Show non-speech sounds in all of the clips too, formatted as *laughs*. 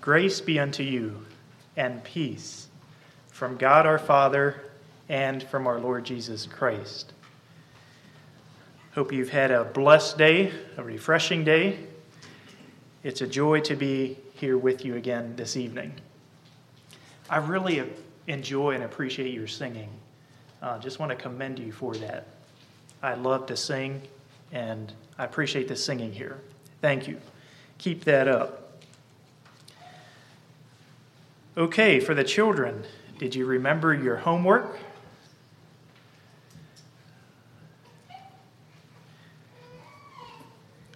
Grace be unto you and peace from God our Father and from our Lord Jesus Christ. Hope you've had a blessed day, a refreshing day. It's a joy to be here with you again this evening. I really enjoy and appreciate your singing. I uh, just want to commend you for that. I love to sing, and I appreciate the singing here. Thank you. Keep that up. Okay, for the children, did you remember your homework?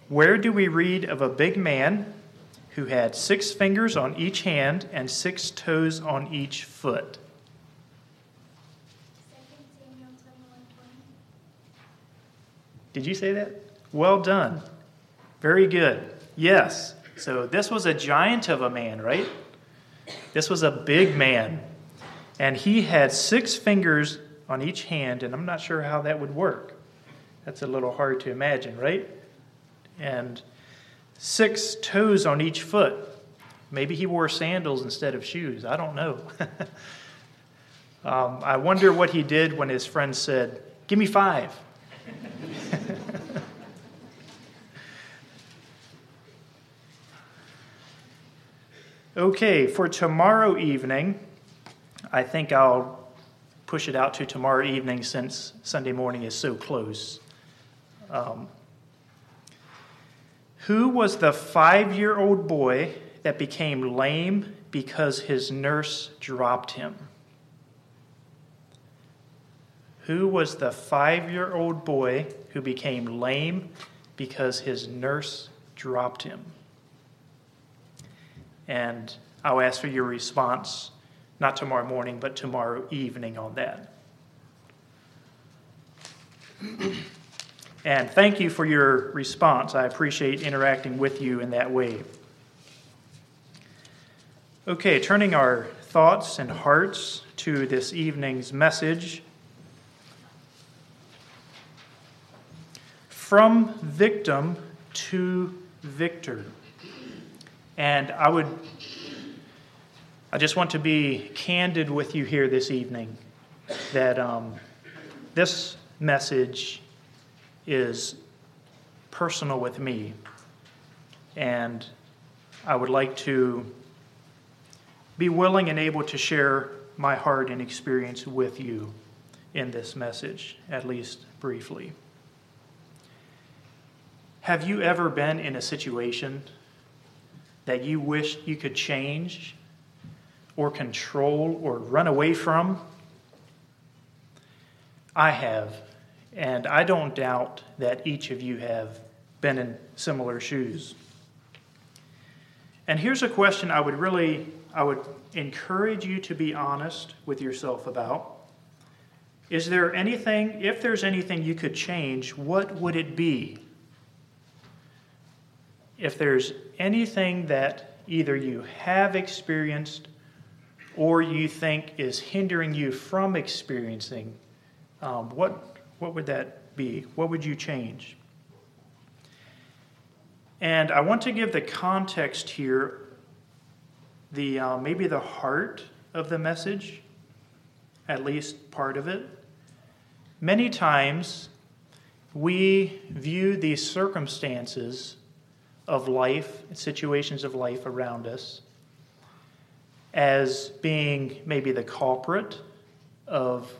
Where do we read of a big man who had six fingers on each hand and six toes on each foot? Did you say that? Well done. Very good. Yes. So this was a giant of a man, right? This was a big man, and he had six fingers on each hand, and I'm not sure how that would work. That's a little hard to imagine, right? And six toes on each foot. Maybe he wore sandals instead of shoes. I don't know. *laughs* um, I wonder what he did when his friend said, Give me five. *laughs* Okay, for tomorrow evening, I think I'll push it out to tomorrow evening since Sunday morning is so close. Um, who was the five year old boy that became lame because his nurse dropped him? Who was the five year old boy who became lame because his nurse dropped him? And I'll ask for your response, not tomorrow morning, but tomorrow evening on that. *clears throat* and thank you for your response. I appreciate interacting with you in that way. Okay, turning our thoughts and hearts to this evening's message. From victim to victor. And I would, I just want to be candid with you here this evening that um, this message is personal with me. And I would like to be willing and able to share my heart and experience with you in this message, at least briefly. Have you ever been in a situation that you wish you could change or control or run away from? I have, and I don't doubt that each of you have been in similar shoes. And here's a question I would really I would encourage you to be honest with yourself about. Is there anything, if there's anything you could change, what would it be? If there's anything that either you have experienced or you think is hindering you from experiencing, um, what, what would that be? What would you change? And I want to give the context here, the uh, maybe the heart of the message, at least part of it. Many times we view these circumstances of life, situations of life around us, as being maybe the culprit of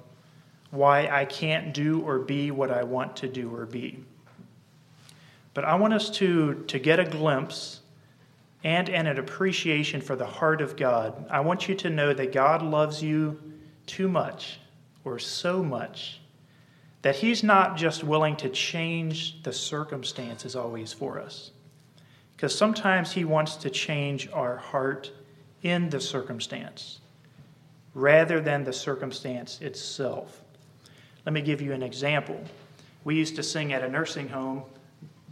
why I can't do or be what I want to do or be. But I want us to, to get a glimpse and, and an appreciation for the heart of God. I want you to know that God loves you too much or so much that He's not just willing to change the circumstances always for us because sometimes He wants to change our heart in the circumstance rather than the circumstance itself. Let me give you an example. We used to sing at a nursing home,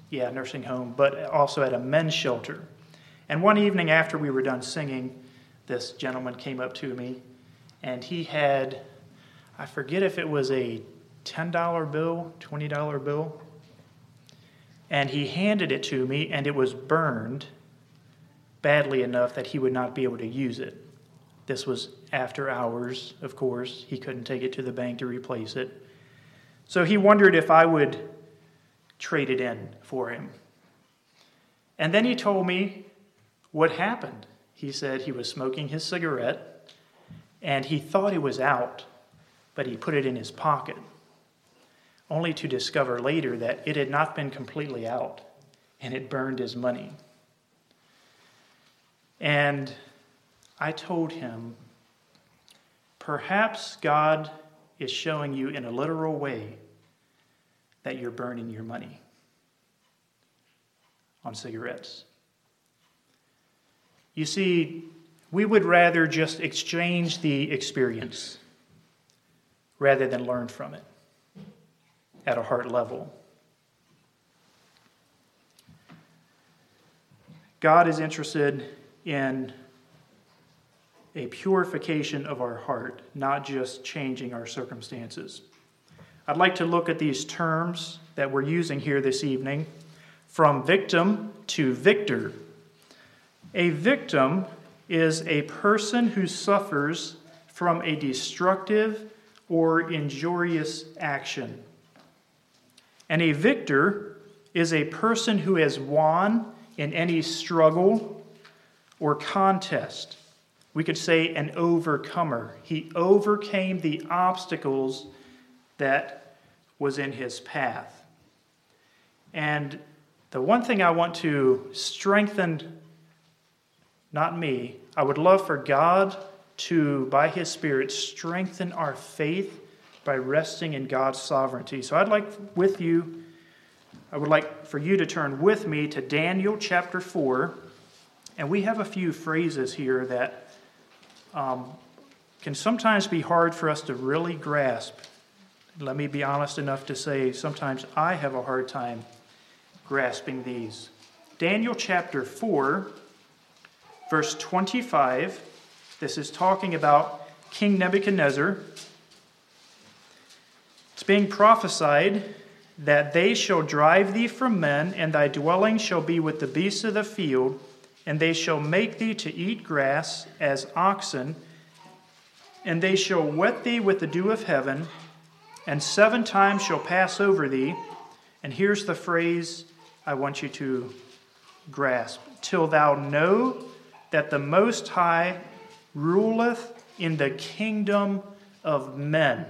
yeah, nursing home, but also at a men's shelter. And one evening after we were done singing, this gentleman came up to me and he had, I forget if it was a $10 bill, $20 bill, and he handed it to me, and it was burned. badly enough that he would not be able to use it. This was after hours, of course. He couldn't take it to the bank to replace it. So he wondered if I would trade it in for him. And then he told me what happened. He said he was smoking his cigarette and he thought it was out, but he put it in his pocket, only to discover later that it had not been completely out and it burned his money. And I told him, perhaps God is showing you in a literal way that you're burning your money on cigarettes. You see, we would rather just exchange the experience rather than learn from it at a heart level. God is interested in a purification of our heart, not just changing our circumstances. I'd like to look at these terms that we're using here this evening from victim to victor. A victim is a person who suffers from a destructive or injurious action. And a victor is a person who has won in any struggle or contest. We could say an overcomer. He overcame the obstacles that was in his path. And the one thing I want to strengthen, not me, I would love for God to, by His Spirit, strengthen our faith by resting in God's sovereignty. So I'd like with you, I would like for you to turn with me to Daniel chapter 4. And we have a few phrases here that um, can sometimes be hard for us to really grasp. Let me be honest enough to say sometimes I have a hard time grasping these. Daniel chapter 4, verse 25. This is talking about King Nebuchadnezzar. It's being prophesied that they shall drive thee from men, and thy dwelling shall be with the beasts of the field and they shall make thee to eat grass as oxen, and they shall wet thee with the dew of heaven, and seven times shall pass over thee. And here's the phrase I want you to grasp till thou know that the Most High ruleth in the kingdom of men.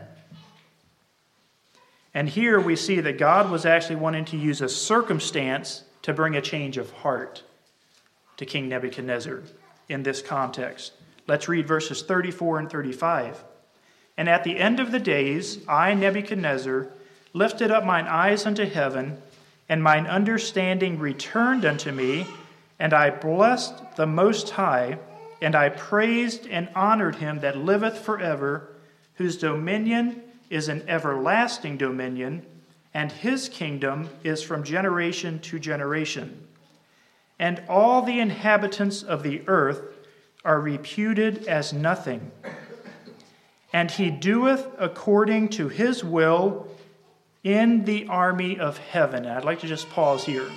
And here we see that God was actually wanting to use a circumstance to bring a change of heart to King Nebuchadnezzar in this context. Let's read verses 34 and 35. And at the end of the days, I, Nebuchadnezzar, lifted up mine eyes unto heaven, and mine understanding returned unto me, and I blessed the Most High, and I praised and honored him that liveth forever, whose dominion is an everlasting dominion, and his kingdom is from generation to generation and all the inhabitants of the earth are reputed as nothing. And he doeth according to his will in the army of heaven. And I'd like to just pause here.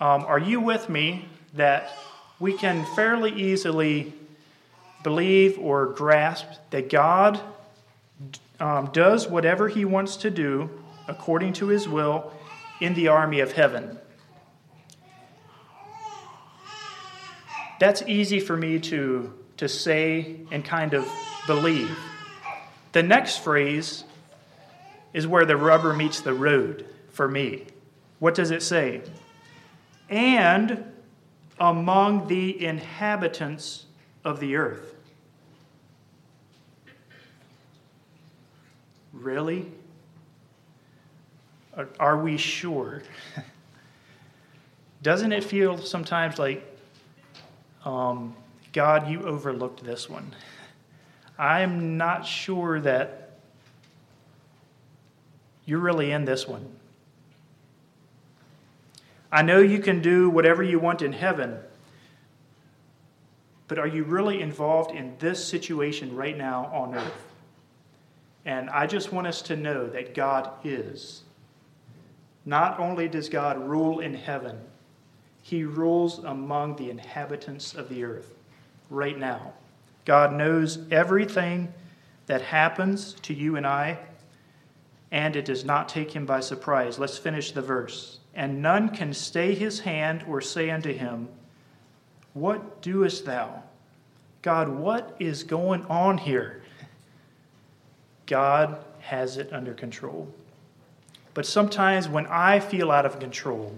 Um, are you with me that we can fairly easily believe or grasp that God um, does whatever he wants to do according to his will in the army of heaven? that's easy for me to, to say and kind of believe. The next phrase is where the rubber meets the road for me. What does it say? And among the inhabitants of the earth. Really? Are we sure? *laughs* Doesn't it feel sometimes like um, God, you overlooked this one. I'm not sure that you're really in this one. I know you can do whatever you want in heaven, but are you really involved in this situation right now on earth? And I just want us to know that God is. Not only does God rule in heaven, He rules among the inhabitants of the earth right now. God knows everything that happens to you and I, and it does not take him by surprise. Let's finish the verse. And none can stay his hand or say unto him, What doest thou? God, what is going on here? God has it under control. But sometimes when I feel out of control,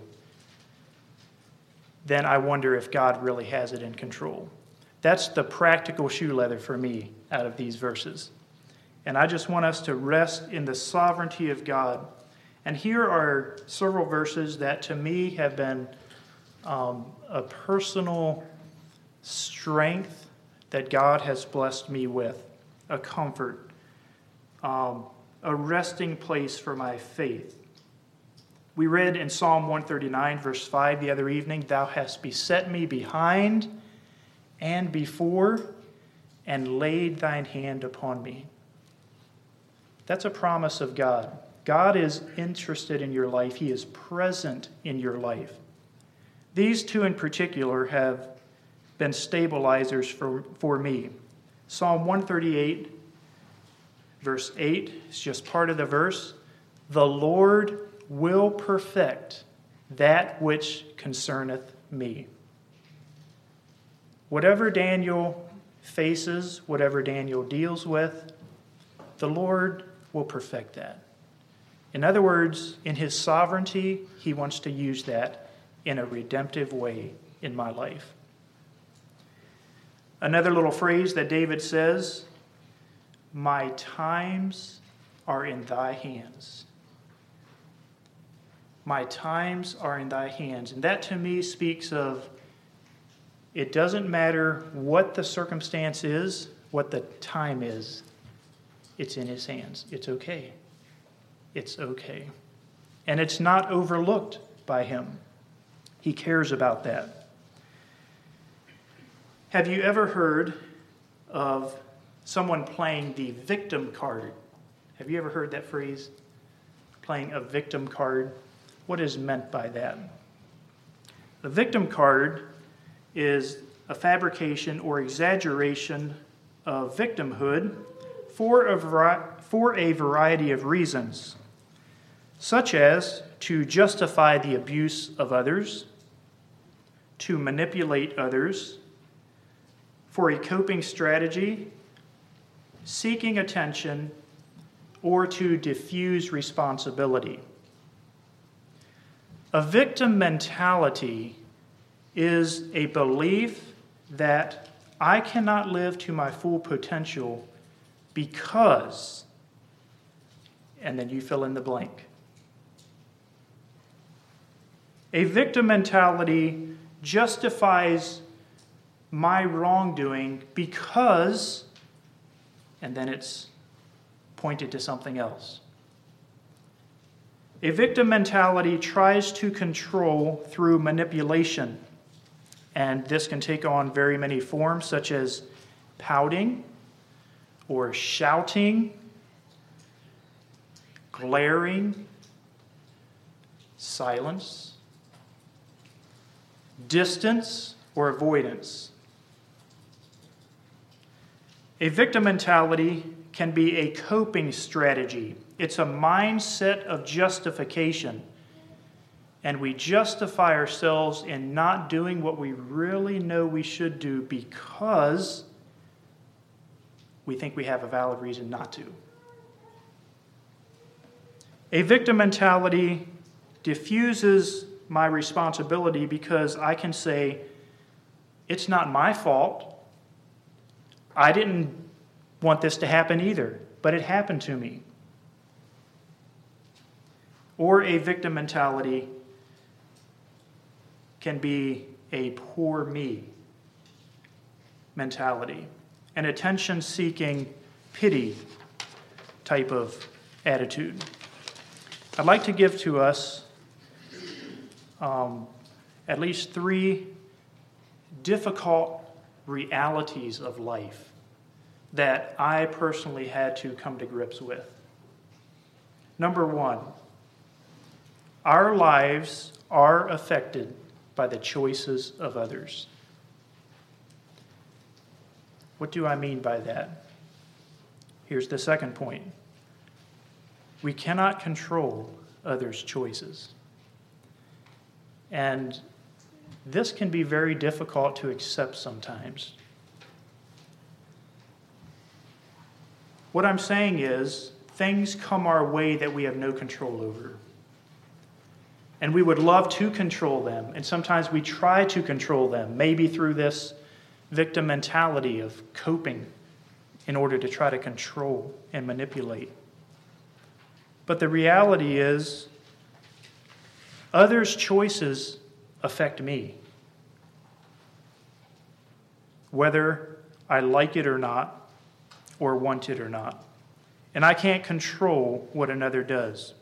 then I wonder if God really has it in control. That's the practical shoe leather for me out of these verses. And I just want us to rest in the sovereignty of God. And here are several verses that to me have been um, a personal strength that God has blessed me with, a comfort, um, a resting place for my faith. We read in Psalm 139, verse 5, the other evening, Thou hast beset me behind and before, and laid thine hand upon me. That's a promise of God. God is interested in your life, He is present in your life. These two in particular have been stabilizers for, for me. Psalm 138 Verse 8 is just part of the verse. The Lord will perfect that which concerneth me. Whatever Daniel faces, whatever Daniel deals with, the Lord will perfect that. In other words, in his sovereignty, he wants to use that in a redemptive way in my life. Another little phrase that David says my times are in thy hands. My times are in thy hands. And that to me speaks of it doesn't matter what the circumstance is, what the time is, it's in his hands. It's okay. It's okay. And it's not overlooked by him. He cares about that. Have you ever heard of someone playing the victim card. Have you ever heard that phrase? Playing a victim card. What is meant by that? The victim card is a fabrication or exaggeration of victimhood for a, vari- for a variety of reasons, such as to justify the abuse of others, to manipulate others, for a coping strategy seeking attention, or to diffuse responsibility. A victim mentality is a belief that I cannot live to my full potential because, and then you fill in the blank. A victim mentality justifies my wrongdoing because and then it's pointed to something else. A victim mentality tries to control through manipulation, and this can take on very many forms, such as pouting or shouting, glaring, silence, distance, or avoidance. A victim mentality can be a coping strategy, it's a mindset of justification. And we justify ourselves in not doing what we really know we should do because we think we have a valid reason not to. A victim mentality diffuses my responsibility because I can say, it's not my fault. I didn't want this to happen either, but it happened to me. Or a victim mentality can be a poor me mentality, an attention seeking, pity type of attitude. I'd like to give to us um, at least three difficult realities of life that I personally had to come to grips with. Number one, our lives are affected by the choices of others. What do I mean by that? Here's the second point we cannot control others' choices. And this can be very difficult to accept sometimes. What I'm saying is, things come our way that we have no control over. And we would love to control them. And sometimes we try to control them, maybe through this victim mentality of coping in order to try to control and manipulate. But the reality is, others' choices affect me. Whether I like it or not, or want it or not. And I can't control what another does.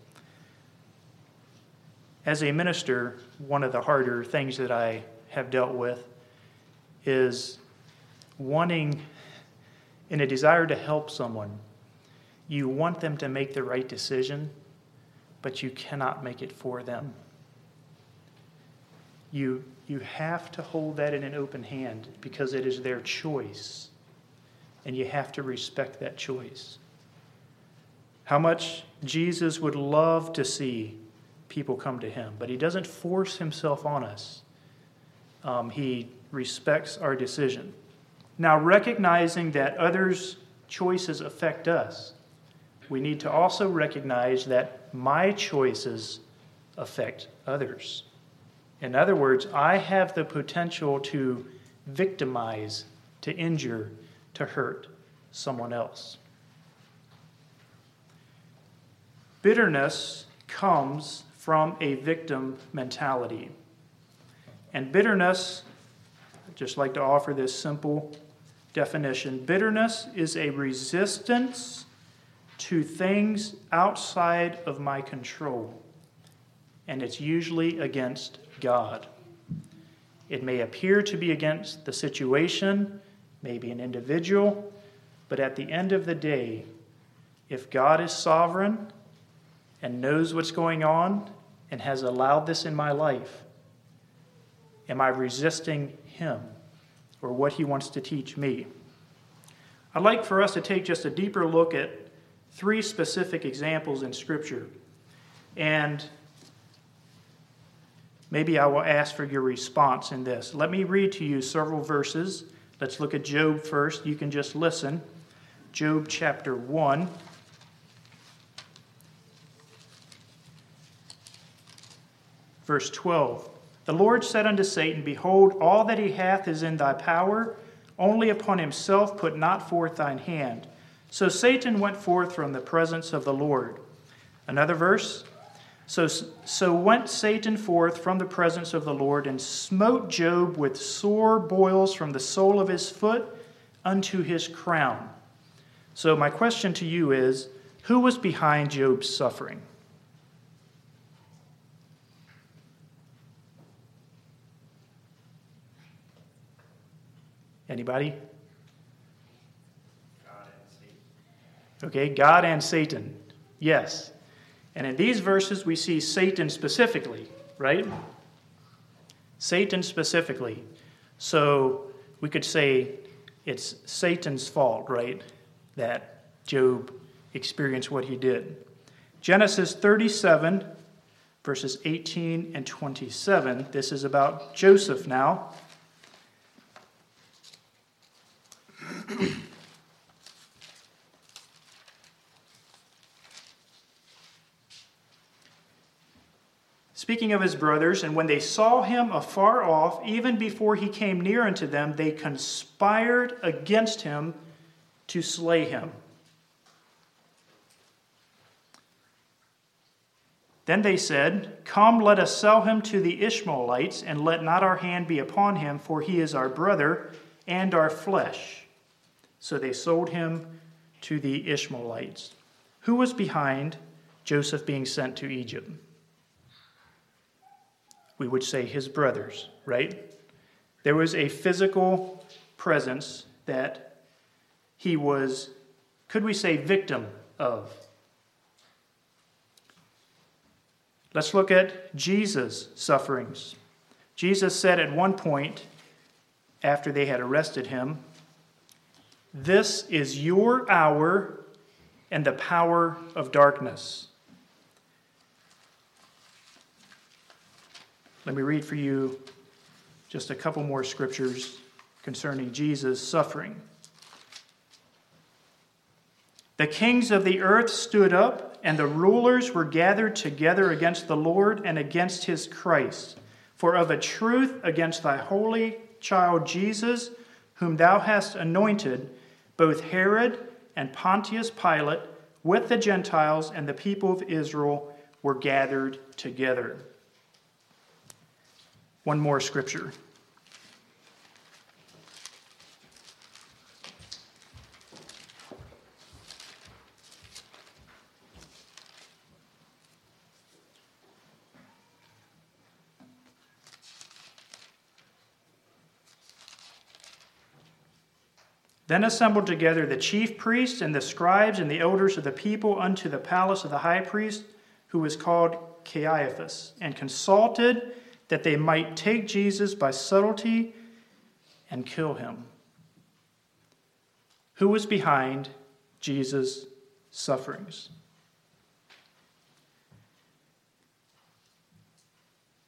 As a minister, one of the harder things that I have dealt with is wanting, in a desire to help someone, you want them to make the right decision, but you cannot make it for them. You, you have to hold that in an open hand because it is their choice, and you have to respect that choice. How much Jesus would love to see people come to him, but he doesn't force himself on us. Um, he respects our decision. Now, recognizing that others' choices affect us, we need to also recognize that my choices affect others. In other words, I have the potential to victimize, to injure, to hurt someone else. Bitterness comes from a victim mentality. And bitterness, I'd just like to offer this simple definition bitterness is a resistance to things outside of my control, and it's usually against God. It may appear to be against the situation, maybe an individual, but at the end of the day, if God is sovereign and knows what's going on and has allowed this in my life, am I resisting Him or what He wants to teach me? I'd like for us to take just a deeper look at three specific examples in Scripture. And maybe I will ask for your response in this. Let me read to you several verses. Let's look at Job first. You can just listen. Job chapter 1. Verse 12 The Lord said unto Satan, Behold, all that he hath is in thy power, only upon himself put not forth thine hand. So Satan went forth from the presence of the Lord. Another verse. So, so went Satan forth from the presence of the Lord and smote Job with sore boils from the sole of his foot unto his crown. So, my question to you is who was behind Job's suffering? Anybody? God okay, God and Satan. Yes. And in these verses, we see Satan specifically, right? Satan specifically. So we could say it's Satan's fault, right? That Job experienced what he did. Genesis 37, verses 18 and 27. This is about Joseph now. *clears throat* Speaking of his brothers, and when they saw him afar off, even before he came near unto them, they conspired against him to slay him. Then they said, Come, let us sell him to the Ishmaelites, and let not our hand be upon him, for he is our brother and our flesh. So they sold him to the Ishmaelites. Who was behind Joseph being sent to Egypt? We would say his brothers, right? There was a physical presence that he was, could we say, victim of. Let's look at Jesus' sufferings. Jesus said at one point, after they had arrested him, This is your hour and the power of darkness. Let me read for you just a couple more scriptures concerning Jesus' suffering. The kings of the earth stood up, and the rulers were gathered together against the Lord and against his Christ. For of a truth, against thy holy child Jesus, whom thou hast anointed, both Herod and Pontius Pilate, with the Gentiles and the people of Israel, were gathered together. One more scripture. Then assembled together the chief priests and the scribes and the elders of the people unto the palace of the high priest, who was called Caiaphas, and consulted that they might take Jesus by subtlety and kill him. Who was behind Jesus' sufferings?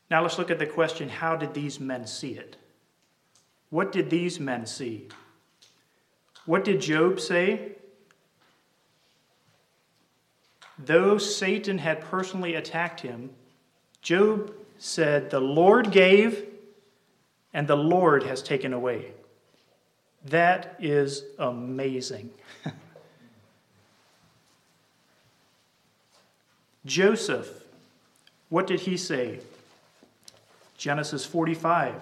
Now let's look at the question how did these men see it? What did these men see? What did Job say? Though Satan had personally attacked him, Job said, The Lord gave, and the Lord has taken away. That is amazing. *laughs* Joseph, what did he say? Genesis 45.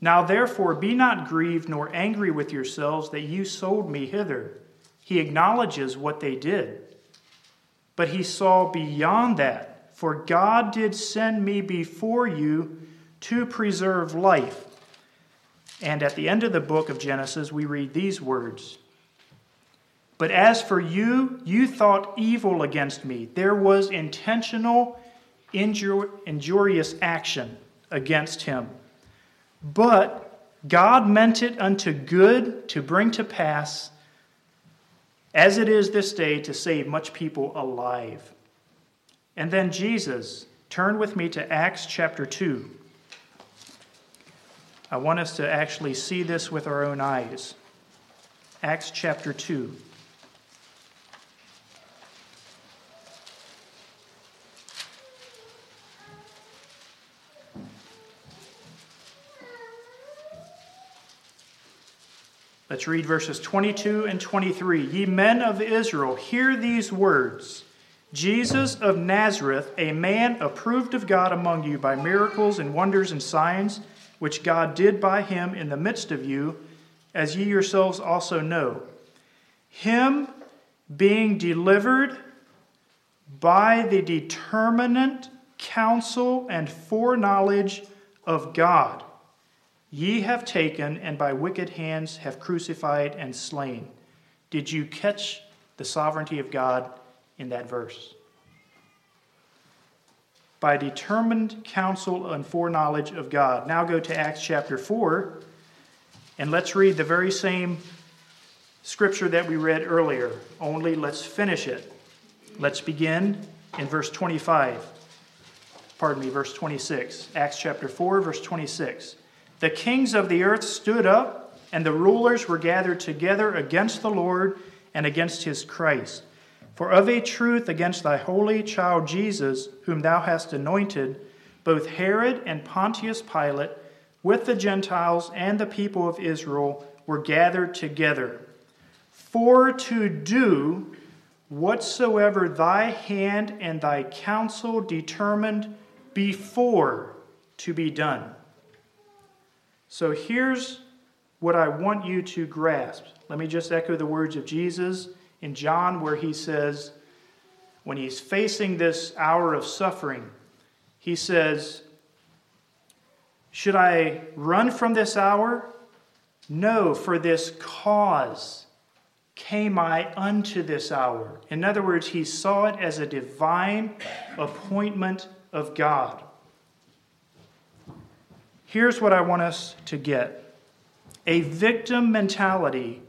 Now therefore be not grieved nor angry with yourselves that you sold me hither. He acknowledges what they did. But he saw beyond that, for God did send me before you to preserve life. And at the end of the book of Genesis, we read these words But as for you, you thought evil against me. There was intentional, injur- injurious action against him. But God meant it unto good to bring to pass, as it is this day, to save much people alive. And then Jesus, turn with me to Acts chapter 2. I want us to actually see this with our own eyes. Acts chapter 2. Let's read verses 22 and 23. Ye men of Israel, hear these words Jesus of Nazareth, a man approved of God among you by miracles and wonders and signs, which God did by him in the midst of you, as ye yourselves also know. Him being delivered by the determinate counsel and foreknowledge of God Ye have taken, and by wicked hands have crucified and slain. Did you catch the sovereignty of God in that verse? By determined counsel and foreknowledge of God. Now go to Acts chapter 4, and let's read the very same scripture that we read earlier, only let's finish it. Let's begin in verse 25. Pardon me, verse 26. Acts chapter 4, verse 26. The kings of the earth stood up, and the rulers were gathered together against the Lord and against his Christ. For of a truth, against thy holy child Jesus, whom thou hast anointed, both Herod and Pontius Pilate, with the Gentiles and the people of Israel, were gathered together, for to do whatsoever thy hand and thy counsel determined before to be done. So here's what I want you to grasp. Let me just echo the words of Jesus in John, where he says, when he's facing this hour of suffering, he says, Should I run from this hour? No, for this cause came I unto this hour. In other words, he saw it as a divine appointment of God. Here's what I want us to get a victim mentality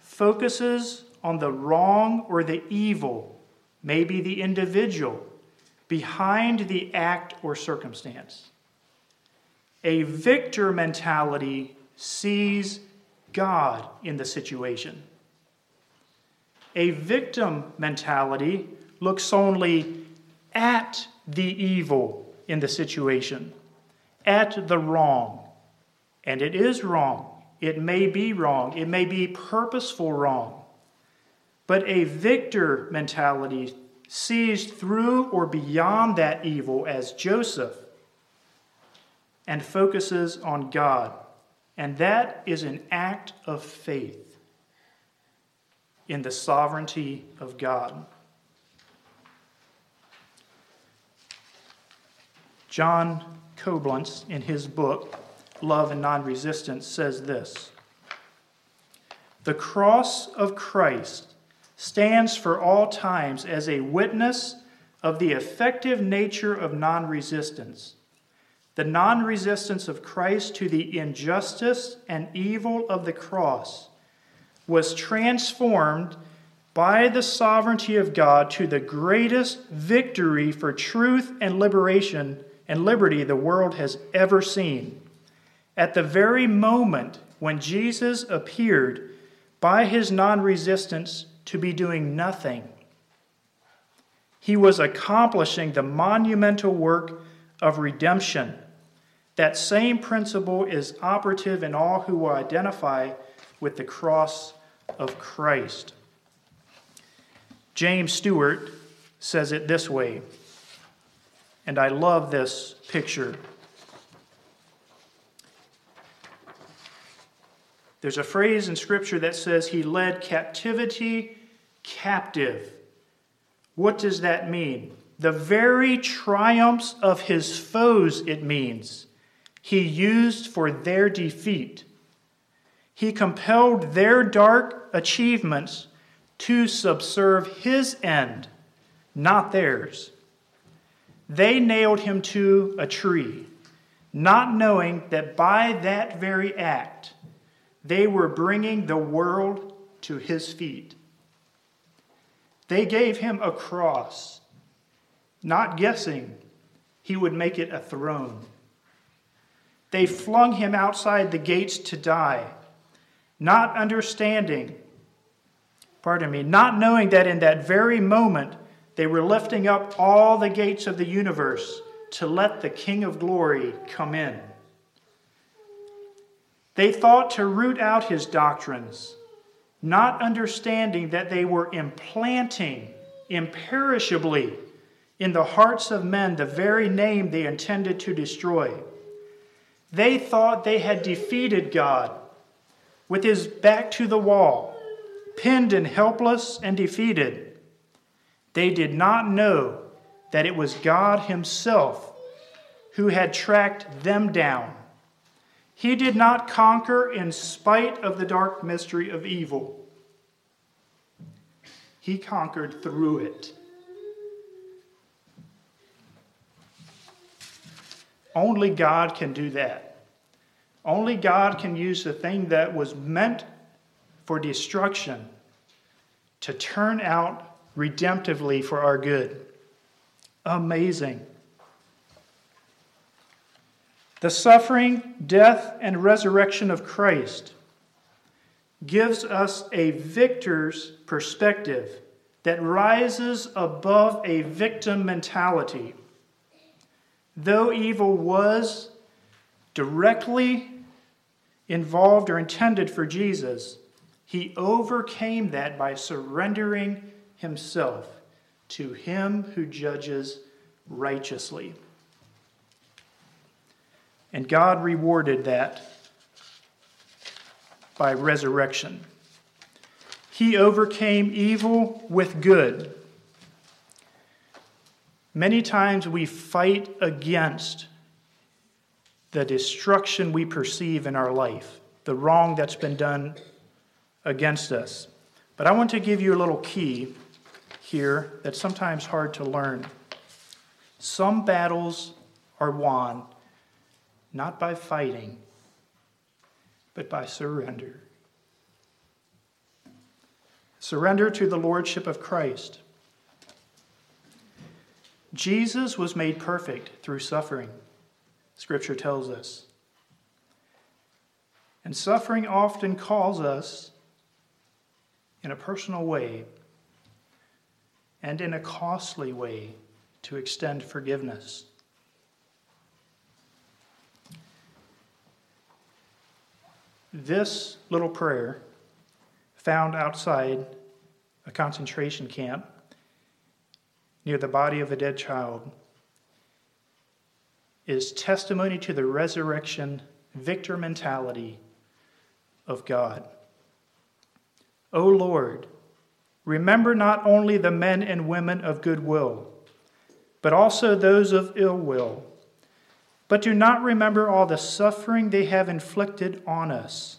focuses on the wrong or the evil, maybe the individual, behind the act or circumstance. A victor mentality sees God in the situation. A victim mentality looks only at the evil in the situation, at the wrong. And it is wrong. It may be wrong. It may be purposeful wrong. But a victor mentality sees through or beyond that evil as Joseph and focuses on God. And that is an act of faith in the sovereignty of God. John Coblentz, in his book, Love and Non Resistance, says this The cross of Christ stands for all times as a witness of the effective nature of non resistance the non resistance of Christ to the injustice and evil of the cross was transformed by the sovereignty of God to the greatest victory for truth and liberation and liberty the world has ever seen. At the very moment when Jesus appeared by his non resistance to be doing nothing, he was accomplishing the monumental work of redemption. That same principle is operative in all who will identify with the cross of Christ. James Stewart says it this way, and I love this picture. There's a phrase in Scripture that says, He led captivity captive. What does that mean? The very triumphs of his foes, it means, he used for their defeat. He compelled their dark achievements to subserve his end, not theirs. They nailed him to a tree, not knowing that by that very act, they were bringing the world to his feet. They gave him a cross, not guessing he would make it a throne. They flung him outside the gates to die, not understanding, pardon me, not knowing that in that very moment they were lifting up all the gates of the universe to let the King of glory come in. They thought to root out his doctrines, not understanding that they were implanting imperishably in the hearts of men the very name they intended to destroy. They thought they had defeated God with his back to the wall, pinned and helpless and defeated. They did not know that it was God Himself who had tracked them down. He did not conquer in spite of the dark mystery of evil, He conquered through it. Only God can do that. Only God can use the thing that was meant for destruction to turn out redemptively for our good. Amazing. The suffering, death, and resurrection of Christ gives us a victor's perspective that rises above a victim mentality. Though evil was directly involved or intended for Jesus, he overcame that by surrendering himself to him who judges righteously. And God rewarded that by resurrection. He overcame evil with good. Many times we fight against the destruction we perceive in our life, the wrong that's been done against us. But I want to give you a little key here that's sometimes hard to learn. Some battles are won not by fighting, but by surrender. Surrender to the Lordship of Christ. Jesus was made perfect through suffering, Scripture tells us. And suffering often calls us in a personal way and in a costly way to extend forgiveness. This little prayer, found outside a concentration camp near the body of a dead child, is testimony to the resurrection victor mentality of God. O Lord, remember not only the men and women of good will, but also those of ill will. But do not remember all the suffering they have inflicted on us.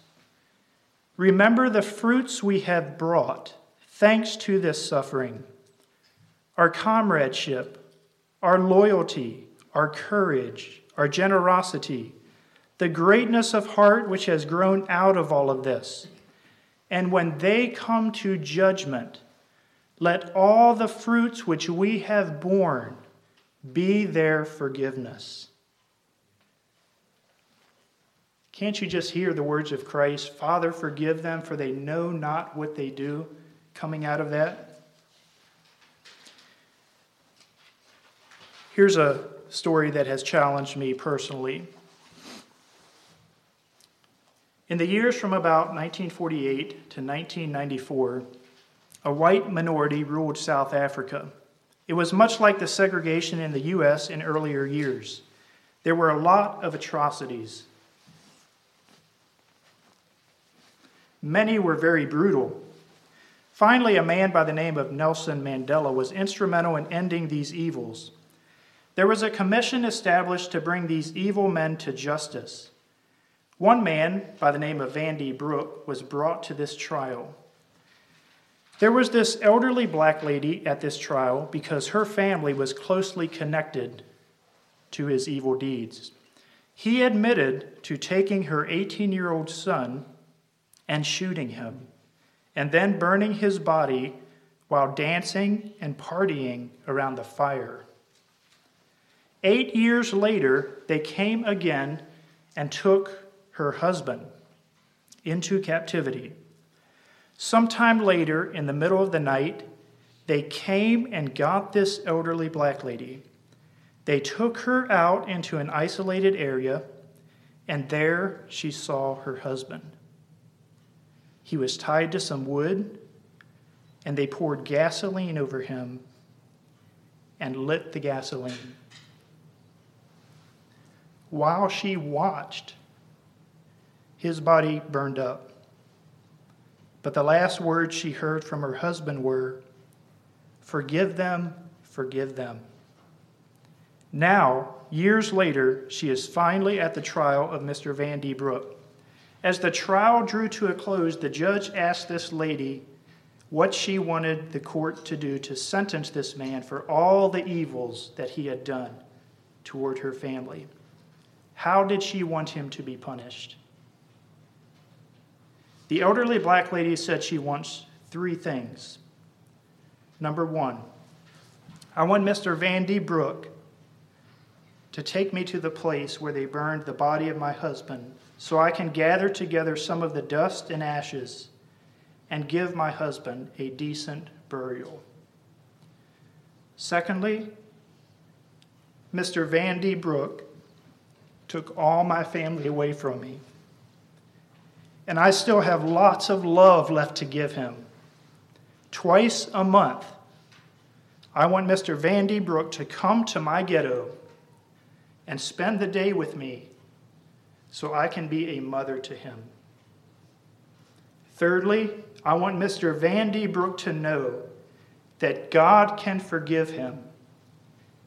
Remember the fruits we have brought thanks to this suffering our comradeship, our loyalty, our courage, our generosity, the greatness of heart which has grown out of all of this. And when they come to judgment, let all the fruits which we have borne be their forgiveness. Can't you just hear the words of Christ, Father, forgive them, for they know not what they do, coming out of that? Here's a story that has challenged me personally. In the years from about 1948 to 1994, a white minority ruled South Africa. It was much like the segregation in the U.S. in earlier years. There were a lot of atrocities. Many were very brutal. Finally, a man by the name of Nelson Mandela was instrumental in ending these evils. There was a commission established to bring these evil men to justice. One man by the name of Van de Broek was brought to this trial. There was this elderly black lady at this trial because her family was closely connected to his evil deeds. He admitted to taking her 18 year old son and shooting him, and then burning his body while dancing and partying around the fire. Eight years later, they came again and took her husband into captivity. Sometime later, in the middle of the night, they came and got this elderly black lady. They took her out into an isolated area, and there she saw her husband. He was tied to some wood, and they poured gasoline over him and lit the gasoline while she watched, his body burned up. But the last words she heard from her husband were, Forgive them, forgive them. Now, years later, she is finally at the trial of Mr. Van de Broek. As the trial drew to a close, the judge asked this lady what she wanted the court to do to sentence this man for all the evils that he had done toward her family. How did she want him to be punished? The elderly black lady said she wants three things. Number one, I want Mr. Van de Broek to take me to the place where they burned the body of my husband so I can gather together some of the dust and ashes and give my husband a decent burial. Secondly, Mr. Van de Broek took all my family away from me. And I still have lots of love left to give him. Twice a month, I want Mr. Van de Broek to come to my ghetto and spend the day with me so I can be a mother to him. Thirdly, I want Mr. Van de Broek to know that God can forgive him,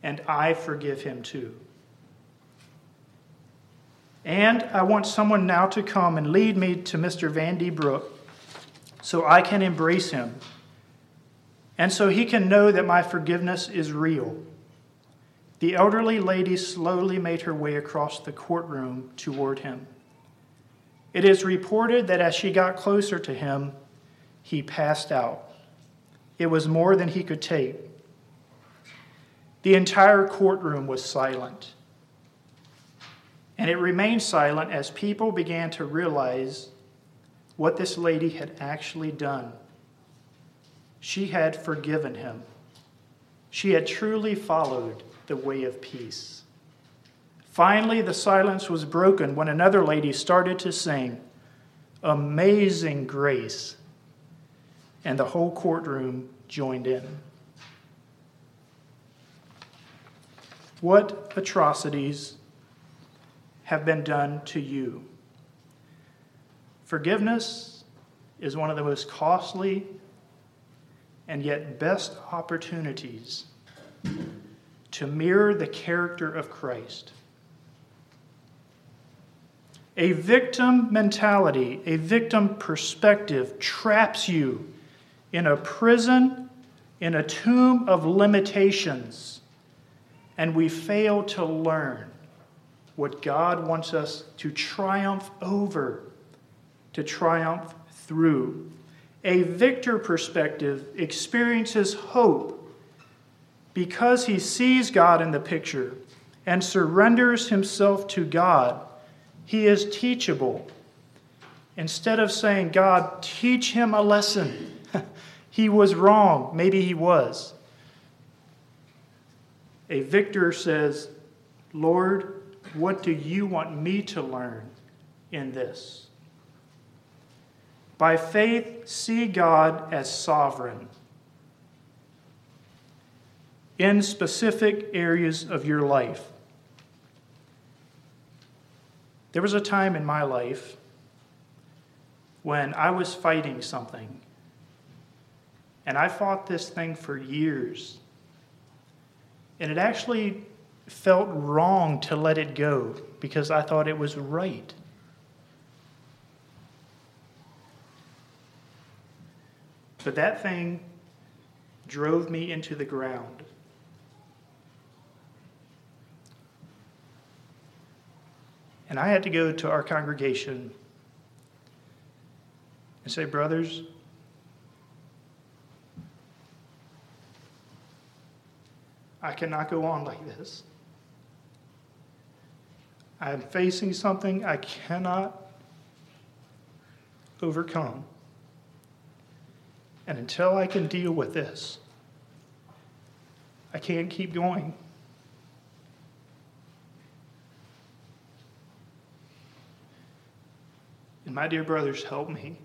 and I forgive him too. And I want someone now to come and lead me to Mr. Van de Broek so I can embrace him and so he can know that my forgiveness is real. The elderly lady slowly made her way across the courtroom toward him. It is reported that as she got closer to him, he passed out. It was more than he could take. The entire courtroom was silent. And it remained silent as people began to realize what this lady had actually done. She had forgiven him. She had truly followed the way of peace. Finally, the silence was broken when another lady started to sing, Amazing Grace, and the whole courtroom joined in. What atrocities have been done to you? Forgiveness is one of the most costly and yet best opportunities to mirror the character of Christ. A victim mentality, a victim perspective traps you in a prison, in a tomb of limitations, and we fail to learn what God wants us to triumph over, to triumph through. A victor perspective experiences hope because he sees God in the picture and surrenders himself to God, he is teachable. Instead of saying, God, teach him a lesson, *laughs* he was wrong, maybe he was. A victor says, Lord, what do you want me to learn in this? By faith, see God as sovereign in specific areas of your life. There was a time in my life when I was fighting something, and I fought this thing for years. And it actually felt wrong to let it go because I thought it was right. But that thing drove me into the ground. And I had to go to our congregation and say, Brothers, I cannot go on like this. I am facing something I cannot overcome. And until I can deal with this, I can't keep going. And my dear brothers, help me.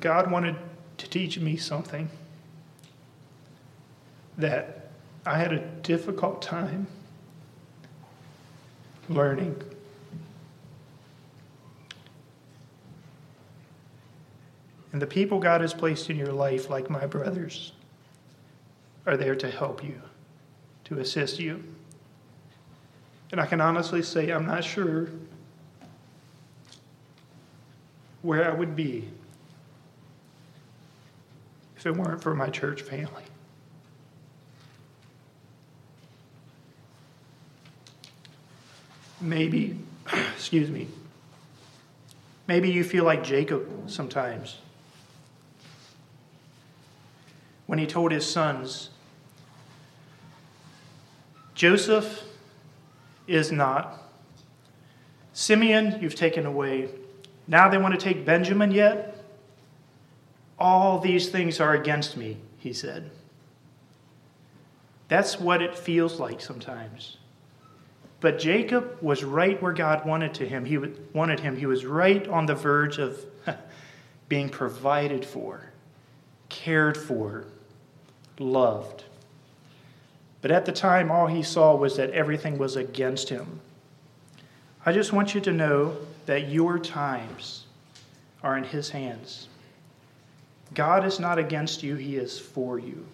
God wanted to teach me something that I had a difficult time learning. And the people God has placed in your life, like my brothers, are there to help you, to assist you. And I can honestly say, I'm not sure where I would be if it weren't for my church family. Maybe, *clears throat* excuse me, maybe you feel like Jacob sometimes when he told his sons, Joseph is not. Simeon, you've taken away. Now they want to take Benjamin yet? All these things are against me, he said. That's what it feels like sometimes. But Jacob was right where God wanted to him. He wanted him. He was right on the verge of *laughs* being provided for, cared for, loved. But at the time, all he saw was that everything was against him. I just want you to know that your times are in his hands. God is not against you, he is for you.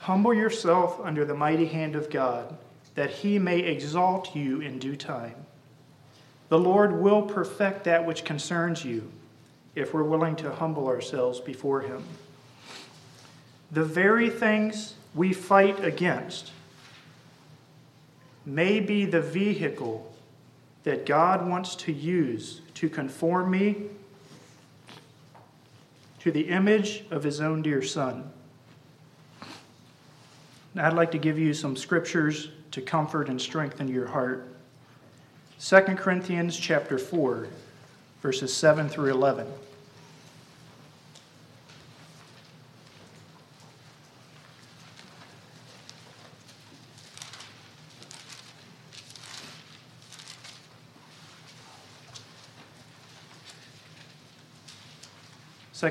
Humble yourself under the mighty hand of God, that he may exalt you in due time. The Lord will perfect that which concerns you if we're willing to humble ourselves before Him. The very things we fight against may be the vehicle that God wants to use to conform me to the image of His own dear Son. Now, I'd like to give you some scriptures to comfort and strengthen your heart. 2 Corinthians chapter 4, verses 7 through 11.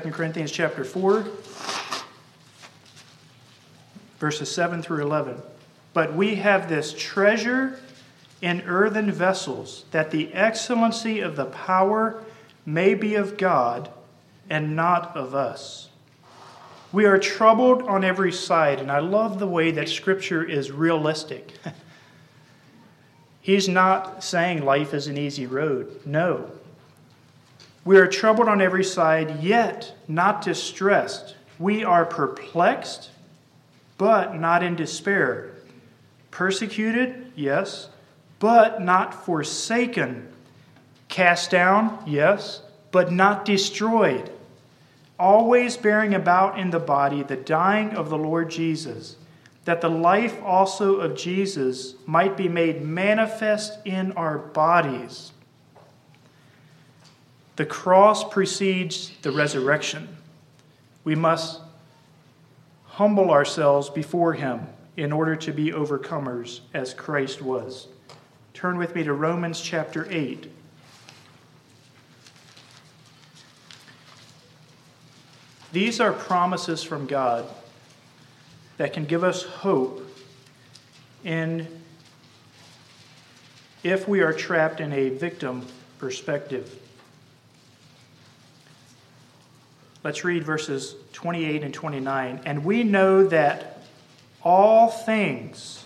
2 Corinthians chapter 4, verses 7 through 11. But we have this treasure in earthen vessels, that the excellency of the power may be of God and not of us. We are troubled on every side, and I love the way that Scripture is realistic. *laughs* He's not saying life is an easy road. No. We are troubled on every side, yet not distressed. We are perplexed, but not in despair. Persecuted, yes, but not forsaken. Cast down, yes, but not destroyed. Always bearing about in the body the dying of the Lord Jesus, that the life also of Jesus might be made manifest in our bodies. The cross precedes the resurrection. We must humble ourselves before Him in order to be overcomers as Christ was. Turn with me to Romans chapter 8. These are promises from God that can give us hope in if we are trapped in a victim perspective. Let's read verses 28 and 29. And we know that all things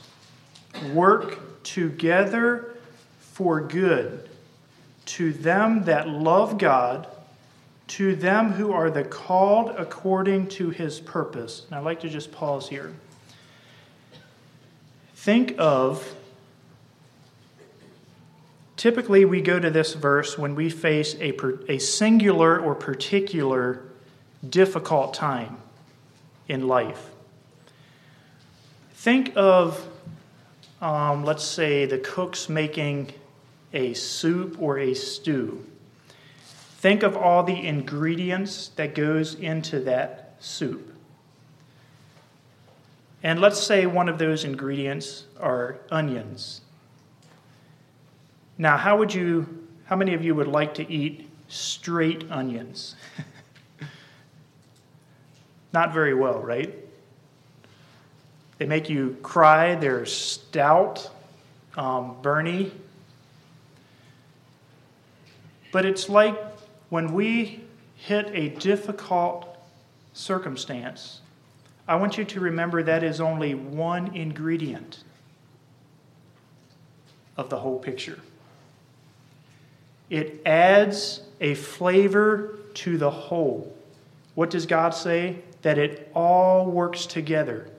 work together for good to them that love God, to them who are the called according to his purpose. And I'd like to just pause here. Think of typically we go to this verse when we face a, a singular or particular difficult time in life. Think of, um, let's say, the cook's making a soup or a stew. Think of all the ingredients that goes into that soup. And let's say one of those ingredients are onions. Now, how would you how many of you would like to eat straight onions? *laughs* Not very well, right? They make you cry. They're stout, um, burny. But it's like when we hit a difficult circumstance, I want you to remember that is only one ingredient of the whole picture. It adds a flavor to the whole. What does God say? That it all works together.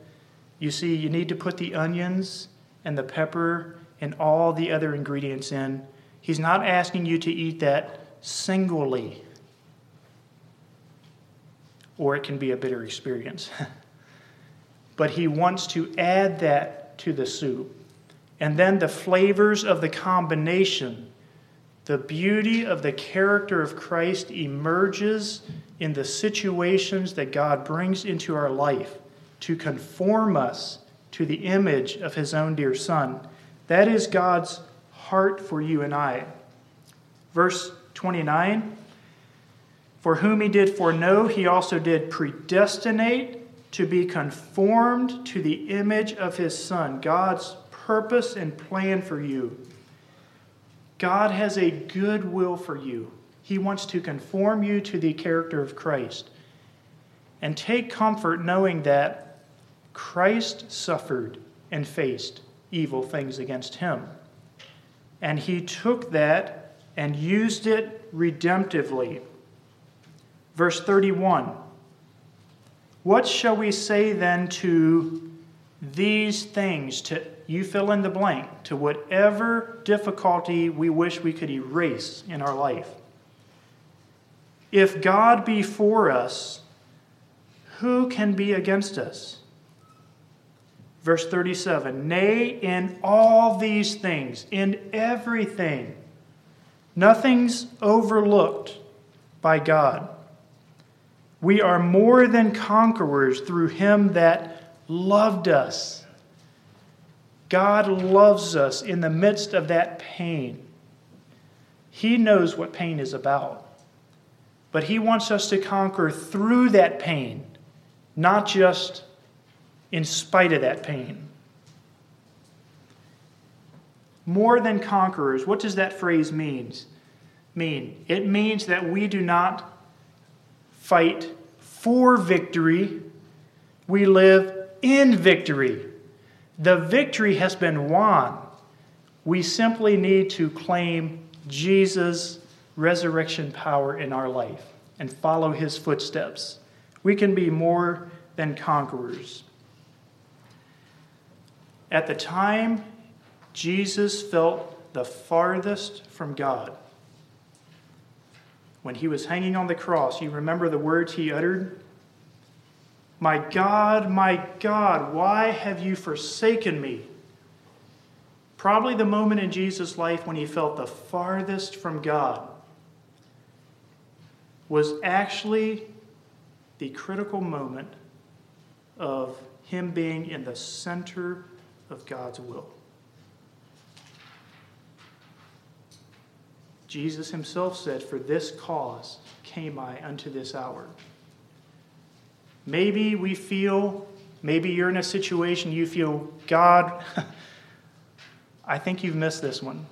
You see, you need to put the onions and the pepper and all the other ingredients in. He's not asking you to eat that singly, or it can be a bitter experience. *laughs* but he wants to add that to the soup. And then the flavors of the combination, the beauty of the character of Christ emerges in the situations that God brings into our life to conform us to the image of His own dear Son. That is God's heart for you and I. Verse 29 For whom He did foreknow, He also did predestinate to be conformed to the image of His Son. God's purpose and plan for you. God has a good will for you. He wants to conform you to the character of Christ. And take comfort knowing that Christ suffered and faced evil things against him. And he took that and used it redemptively. Verse 31 What shall we say then to these things? To you fill in the blank, to whatever difficulty we wish we could erase in our life. If God be for us, who can be against us? Verse 37 Nay, in all these things, in everything, nothing's overlooked by God. We are more than conquerors through him that loved us. God loves us in the midst of that pain. He knows what pain is about. But He wants us to conquer through that pain, not just in spite of that pain. More than conquerors, what does that phrase mean? mean? It means that we do not fight for victory, we live in victory. The victory has been won. We simply need to claim Jesus' resurrection power in our life and follow his footsteps. We can be more than conquerors. At the time, Jesus felt the farthest from God. When he was hanging on the cross, you remember the words he uttered? My God, my God, why have you forsaken me? Probably the moment in Jesus' life when he felt the farthest from God was actually the critical moment of him being in the center of God's will. Jesus himself said, For this cause came I unto this hour. Maybe we feel, maybe you're in a situation you feel, God, *laughs* I think you've missed this one.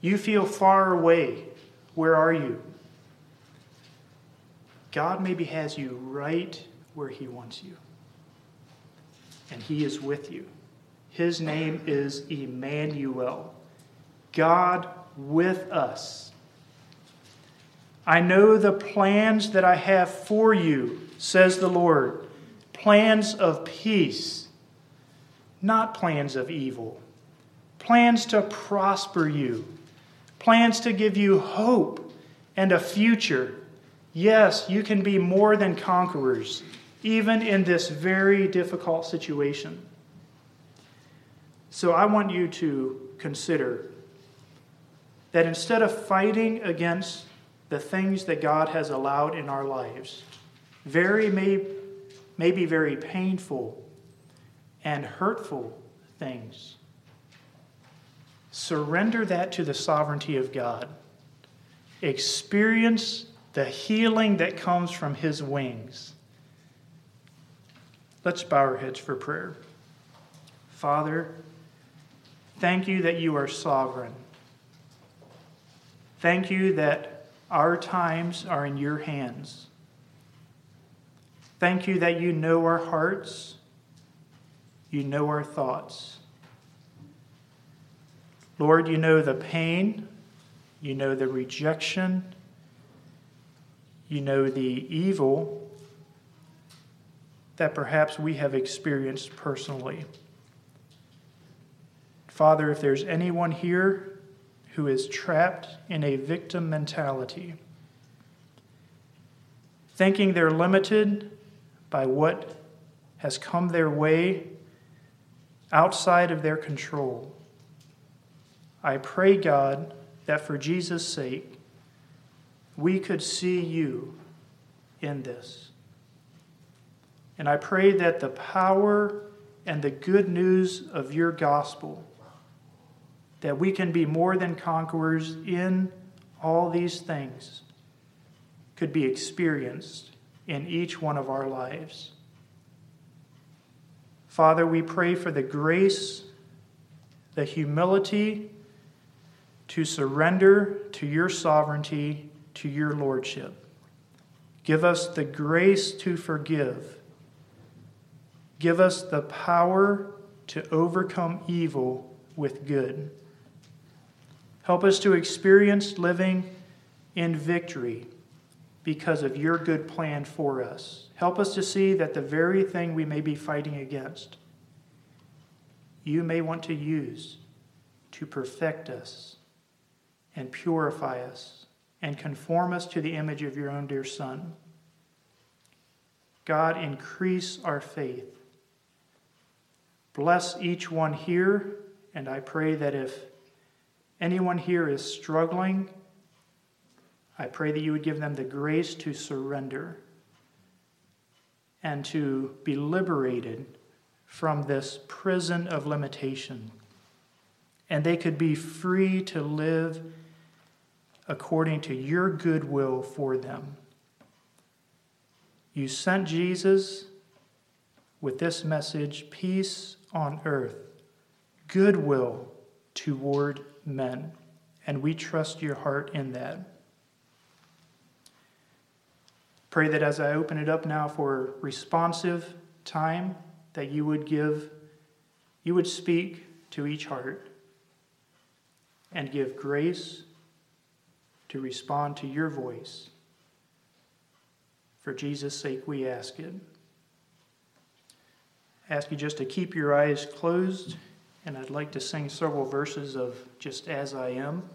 You feel far away. Where are you? God maybe has you right where He wants you. And He is with you. His name is Emmanuel, God with us. I know the plans that I have for you says the Lord plans of peace, not plans of evil, plans to prosper you, plans to give you hope and a future. Yes, you can be more than conquerors, even in this very difficult situation. So I want you to consider that instead of fighting against the things that God has allowed in our lives, very may, may be very painful and hurtful things. Surrender that to the sovereignty of God. Experience the healing that comes from His wings. Let's bow our heads for prayer. Father, thank you that you are sovereign. Thank you that our times are in your hands. Thank you that you know our hearts, you know our thoughts. Lord, you know the pain, you know the rejection, you know the evil that perhaps we have experienced personally. Father, if there's anyone here who is trapped in a victim mentality, thinking they're limited by what has come their way outside of their control. I pray, God, that for Jesus' sake, we could see you in this. And I pray that the power and the good news of your gospel, that we can be more than conquerors in all these things, could be experienced in each one of our lives. Father, we pray for the grace, the humility to surrender to your sovereignty, to your lordship. Give us the grace to forgive. Give us the power to overcome evil with good. Help us to experience living in victory because of your good plan for us. Help us to see that the very thing we may be fighting against, you may want to use to perfect us and purify us and conform us to the image of your own dear Son. God, increase our faith. Bless each one here, and I pray that if anyone here is struggling, I pray that you would give them the grace to surrender and to be liberated from this prison of limitation. And they could be free to live according to your good will for them. You sent Jesus with this message peace on earth, goodwill toward men. And we trust your heart in that. Pray that as I open it up now for responsive time, that you would give, you would speak to each heart and give grace to respond to your voice. For Jesus' sake, we ask it. I ask you just to keep your eyes closed, and I'd like to sing several verses of Just As I Am.